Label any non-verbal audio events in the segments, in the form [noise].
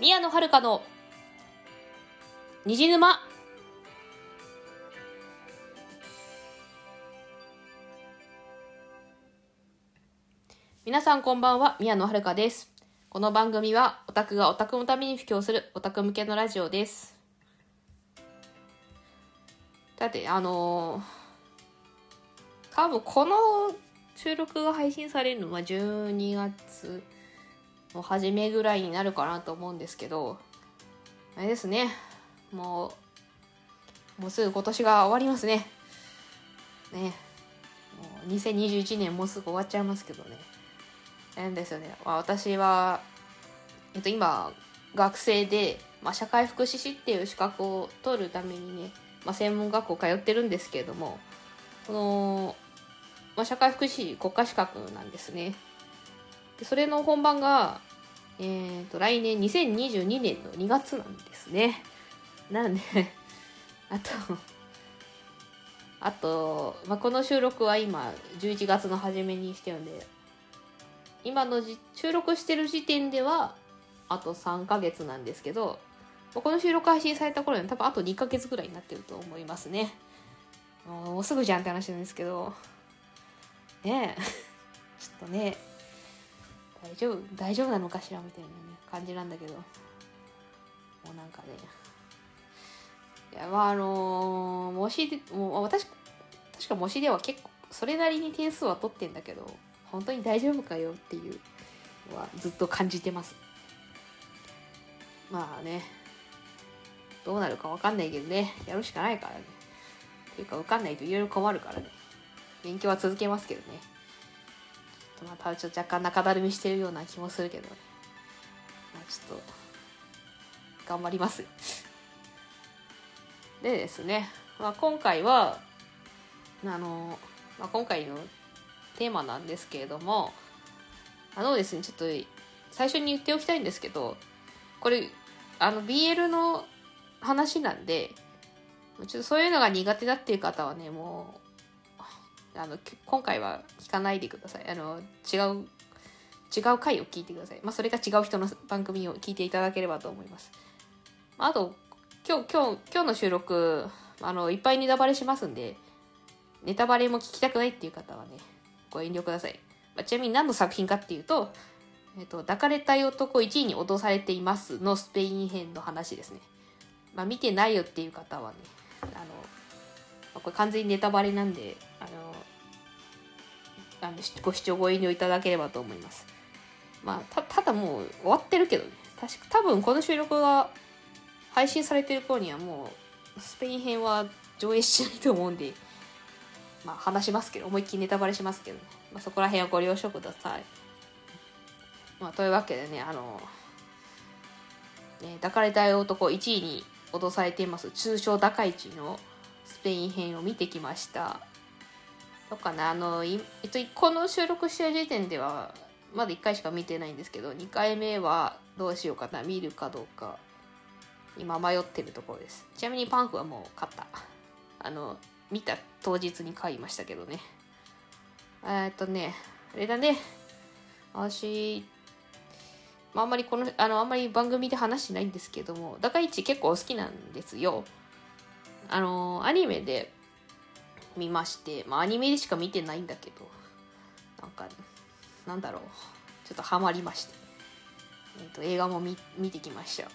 宮野遥の虹沼。皆さんこんばんは宮野遥です。この番組はオタクがオタクのために布教するオタク向けのラジオです。だってあのー、多分この収録が配信されるのは12月の初めぐらいになるかなと思うんですけどあれですね。もうもうすぐ今年が終わりますね。ね。もう2021年もうすぐ終わっちゃいますけどね。変ですよね、まあ、私はえっと今学生で、まあ、社会福祉士っていう資格を取るためにね、まあ、専門学校通ってるんですけれどもこの、まあ、社会福祉士国家資格なんですね。でそれの本番が、えーと、来年2022年の2月なんですね。なんで [laughs] あとあと、まあ、この収録は今11月の初めにしてるんで今のじ収録してる時点ではあと3ヶ月なんですけどこの収録配信された頃には多分あと2ヶ月ぐらいになってると思いますね。もうすぐじゃんって話なんですけど。ねえ。[laughs] ちょっとね大丈夫大丈夫なのかしらみたいなね感じなんだけど。もうなんかね。いやまああの、模試でもう私確か模試では結構それなりに点数は取ってんだけど本当に大丈夫かよっていうのはずっと感じてます。まあね。どうなるか分かんないけどね。やるしかないからね。っていうか分かんないといろいろ困るからね。勉強は続けますけどね。とまたちょっと若干中だるみしてるような気もするけど。まあちょっと頑張ります。でですね、まあ、今回はあの、まあ、今回のテーマなんですけれどもあのですねちょっと最初に言っておきたいんですけどこれあの BL の話なんでちょっとそういうのが苦手だっていう方はねもうあの今回は聞かないでくださいあの違う違う回を聞いてくださいまあそれが違う人の番組を聞いていただければと思いますあと今日今日今日の収録あのいっぱいネタバレしますんでネタバレも聞きたくないっていう方はねご遠慮ください。まあ、ちなみに何の作品かっていうと、えっ、と、抱かれたい男1位に脅されていますのスペイン編の話ですね。まあ、見てないよっていう方はね、あの、これ完全にネタバレなんで、あの、あのご視聴ご遠慮いただければと思います。まあ、ただもう終わってるけどね。確か、多分この収録が配信されてる頃にはもう、スペイン編は上映しないと思うんで、まあ、話しますけど思いっきりネタバレしますけど、まあ、そこら辺はご了承ください。まあ、というわけでねあのね抱かれたい男1位に脅されています通称高市のスペイン編を見てきました。とかねあのえっとこの収録してる時点ではまだ1回しか見てないんですけど2回目はどうしようかな見るかどうか今迷ってるところですちなみにパンフはもう買ったあの見た当日に買いましたけどね。えっとね、あれだね。私、まあ、あんまりこの、あの、あんまり番組で話してないんですけども、高市結構好きなんですよ。あの、アニメで見まして、まあ、アニメでしか見てないんだけど、なんか、なんだろう。ちょっとハマりまして。えっ、と、映画も見見てきました。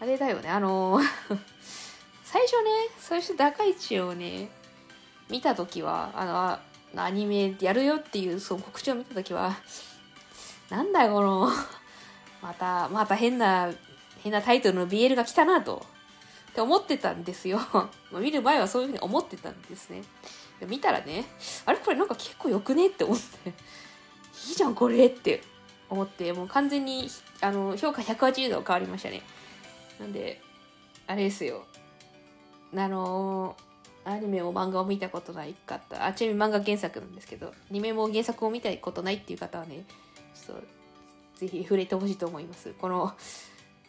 あれだよね、あの [laughs] 最初ね、最初高市をね、見た時は、あの、アニメやるよっていうその告知を見た時は、なんだ、この、また、また変な、変なタイトルの BL が来たなと、って思ってたんですよ。[laughs] 見る前はそういうふうに思ってたんですね。見たらね、あれこれなんか結構よくねって思って、[laughs] いいじゃんこれって思って、もう完全に、あの、評価180度変わりましたね。なんで、あれですよ。あのアニメも漫画を見たことないかったあちなみに漫画原作なんですけどアニメも原作を見たことないっていう方はねちょっとぜひ触れてほしいと思いますこの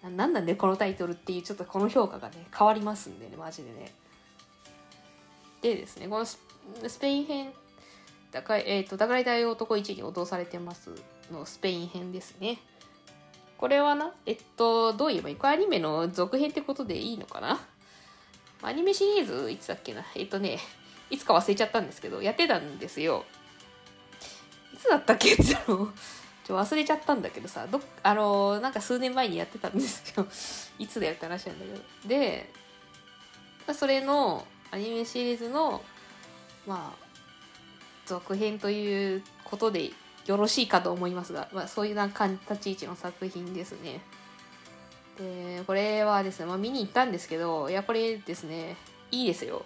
何なんでこのタイトルっていうちょっとこの評価がね変わりますんでねマジでね。でですねこのスペイン編高い、えっ、ー、と、抱かれたい男1に脅されてますのスペイン編ですね。これはな、えっと、どう言えばいい？これアニメの続編ってことでいいのかな？アニメシリーズいつだっけな？えっとね、いつか忘れちゃったんですけど、やってたんですよ。いつだったっけ？ってちょ忘れちゃったんだけどさ、どあのなんか数年前にやってたんですよ。[laughs] いつだよって話なんだけど。で、それのアニメシリーズの、まあ、続編ということでよろしいかと思いますが、まあ、そういうなんか立ち位置の作品ですね。で、これはですね、まあ、見に行ったんですけど、いや、これですね、いいですよ。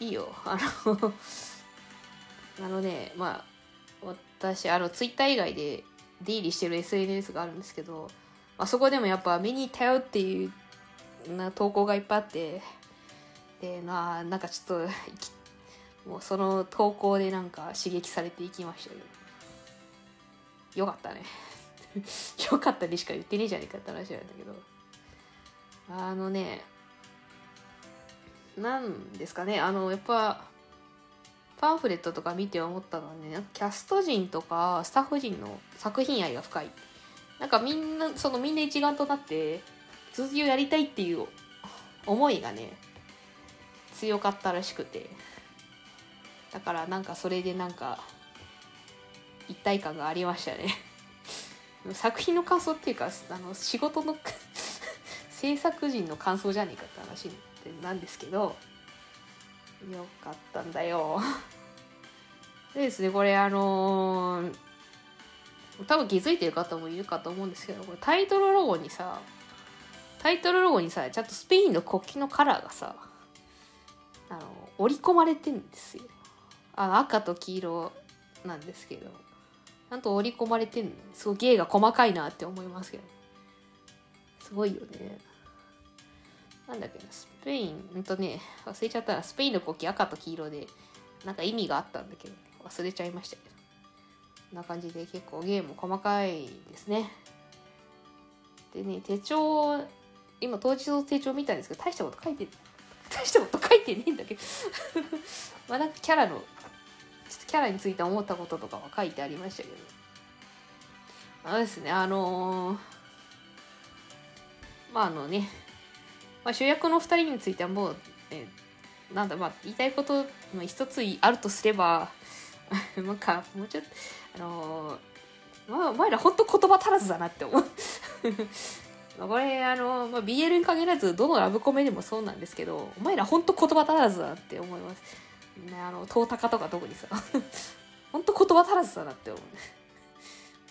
いいよ。あの [laughs] あのね、まあ、私、あの、ツイッター以外で出入りしてる SNS があるんですけど、まあそこでもやっぱ見に行ったよっていうな投稿がいっぱいあって、で、な、なんかちょっと、もうその投稿でなんか刺激されていきましたけど。よかったね [laughs] よかったにしか言ってねえじゃねえかって話なんだけどあのねなんですかねあのやっぱパンフレットとか見て思ったのはねキャスト陣とかスタッフ陣の作品愛が深い。なんかみんなそのみんな一丸となって続きをやりたいっていう思いがね強かったらしくて。だからなんかそれでなんか一体感がありましたね。[laughs] 作品の感想っていうかあの仕事の [laughs] 制作陣の感想じゃねえかって話なんですけどよかったんだよ。でですねこれあのー、多分気づいてる方もいるかと思うんですけどこれタイトルロゴにさタイトルロゴにさちゃんとスペインの国旗のカラーがさあの織り込まれてんですよ。あの赤と黄色なんですけどちゃんと織り込まれてんの。すごい芸が細かいなって思いますけど。すごいよね。なんだっけなスペインうんとね忘れちゃったらスペインの国旗赤と黄色でなんか意味があったんだけどね。忘れちゃいましたけど。こんな感じで結構ゲーム細かいですね。でね手帳今当日の手帳見たんですけど大したこと書いて [laughs] 大したこと書いてねえんだけど。[laughs] まあなんかキャラのちょっとキャラについて思ったこととかは書いてありましたけど。あのですねあのー、まああのね、まあ、主役の2人についてはもう、えなんだまあ言いたいこと一つあるとすれば [laughs] なんかもうちょっとあのー、まあ、お前ら本当言葉足らずだなって思う [laughs] まあこれあの、まあ、BL に限らずどのラブコメでもそうなんですけどお前ら本当言葉足らずだなって思いますね、あの、遠高とか特にさ、[laughs] ほんと言葉足らずだなって思う。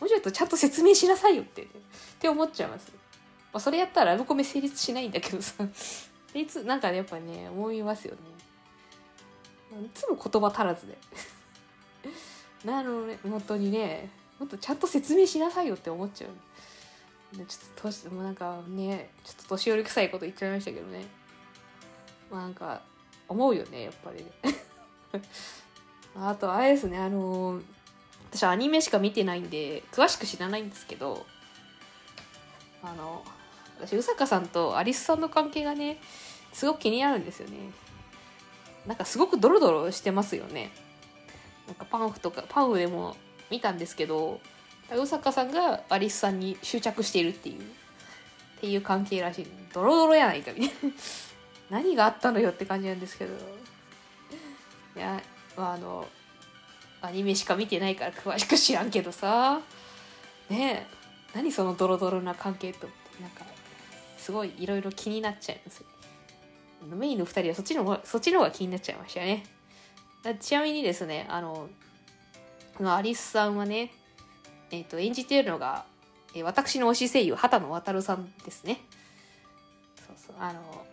もうちょっとちゃんと説明しなさいよって、ね、って思っちゃいます。まあ、それやったらラブコメ成立しないんだけどさ、いつ、なんかねやっぱね、思いますよね。いつも言葉足らずで。[laughs] なのね、本当にね、もっとちゃんと説明しなさいよって思っちゃう。ちょっと年、もうなんかね、ちょっと年寄り臭いこと言っちゃいましたけどね。まあなんか、思うよね、やっぱりね。[laughs] あと、あれですね、あのー、私アニメしか見てないんで、詳しく知らないんですけど、あの、私、宇坂さんとアリスさんの関係がね、すごく気になるんですよね。なんかすごくドロドロしてますよね。なんかパンフとか、パンフでも見たんですけど、宇坂さんがアリスさんに執着しているっていう、っていう関係らしい。ドロドロやないかみたいな。[laughs] 何があったのよって感じなんですけど。いや、まあ、あの、アニメしか見てないから詳しく知らんけどさ、ねえ、何そのドロドロな関係とって、なんか、すごいいろいろ気になっちゃいます。メインの2人はそっちのそっちの方が気になっちゃいましたね。ちなみにですね、あの、このアリスさんはね、えっ、ー、と、演じているのが、えー、私の推し声優、畑野渉さんですね。そうそう、あの、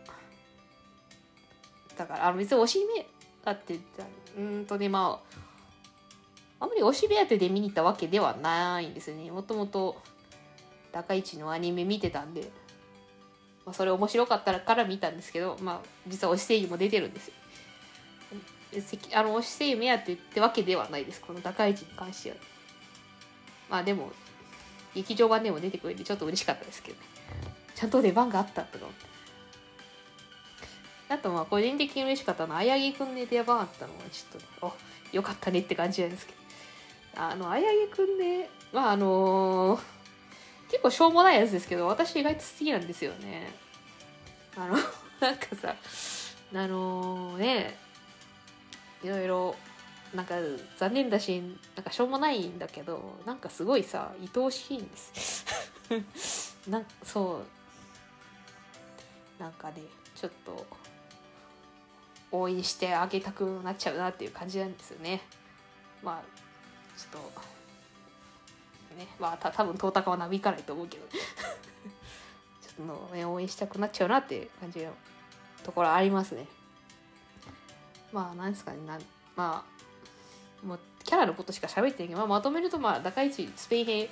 だから、あの、別に推し目、かって言ったらうんとねまああんまり推し目当てで見に行ったわけではないんですよねもともと高市のアニメ見てたんで、まあ、それ面白かったから見たんですけどまあ実は推し声優も出てるんですよあの推し声優目当てってわけではないです。この高市に関しては。まあでも劇場版でも出てくれてちょっと嬉しかったですけどね。ちゃんと出番があったとか思って。あとまあ個人的に嬉しかったのは、あやぎくんで出番あったのはちょっと、お、よかったねって感じなんですけど。あの、あやぎくんで、まああのー、結構しょうもないやつですけど私意外と好きなんですよね。あのなんかさあのねいろいろなんか残念だしなんかしょうもないんだけどなんかすごいさ愛おしいんです [laughs] なんそう。なんかねちょっと応援してあげたくなっちゃうなっていう感じなんですよね。まあちょっとねまあた多分トータカはなびかないと思うけど。[laughs] ちょっとね応援したくなっちゃうなっていう感じのところありますねまあなんですかねなまあもうキャラのことしか喋ってないけど、まあ、まとめるとまあ高市スペイン編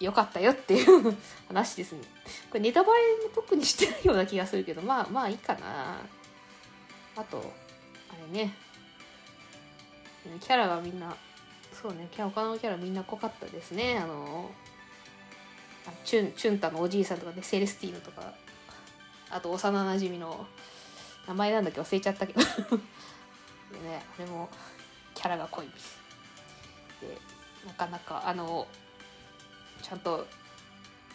良かったよっていう [laughs] 話ですね。これネタバレも特にしてないような気がするけどまあまあいいかな。あとあれね。キャラがみんなそうね他のキャラみんな濃かったですね。あのチュンチュンタのおじいさんとかねセレスティーヌとかあと幼なじみの名前なんだっけ忘れちゃったけど。[laughs] でねあれもキャラが濃いです。でなかなかあのちゃんと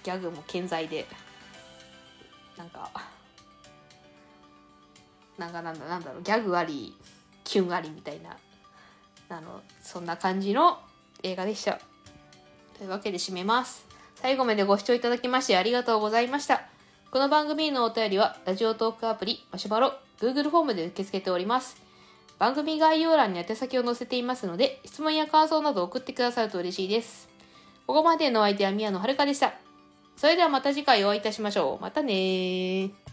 ギャグも健在でなんかなんかなんだなんだろうギャグありキュンありみたいなあのそんな感じの映画でした。というわけで締めます。最後までご視聴いただきましてありがとうございました。この番組のお便りはラジオトークアプリマシュマロ Google フォームで受け付けております。番組概要欄に宛先を載せていますので質問や感想など送ってくださると嬉しいです。ここまでのお相手は宮野遥でした。それではまた次回お会いいたしましょう。またねー。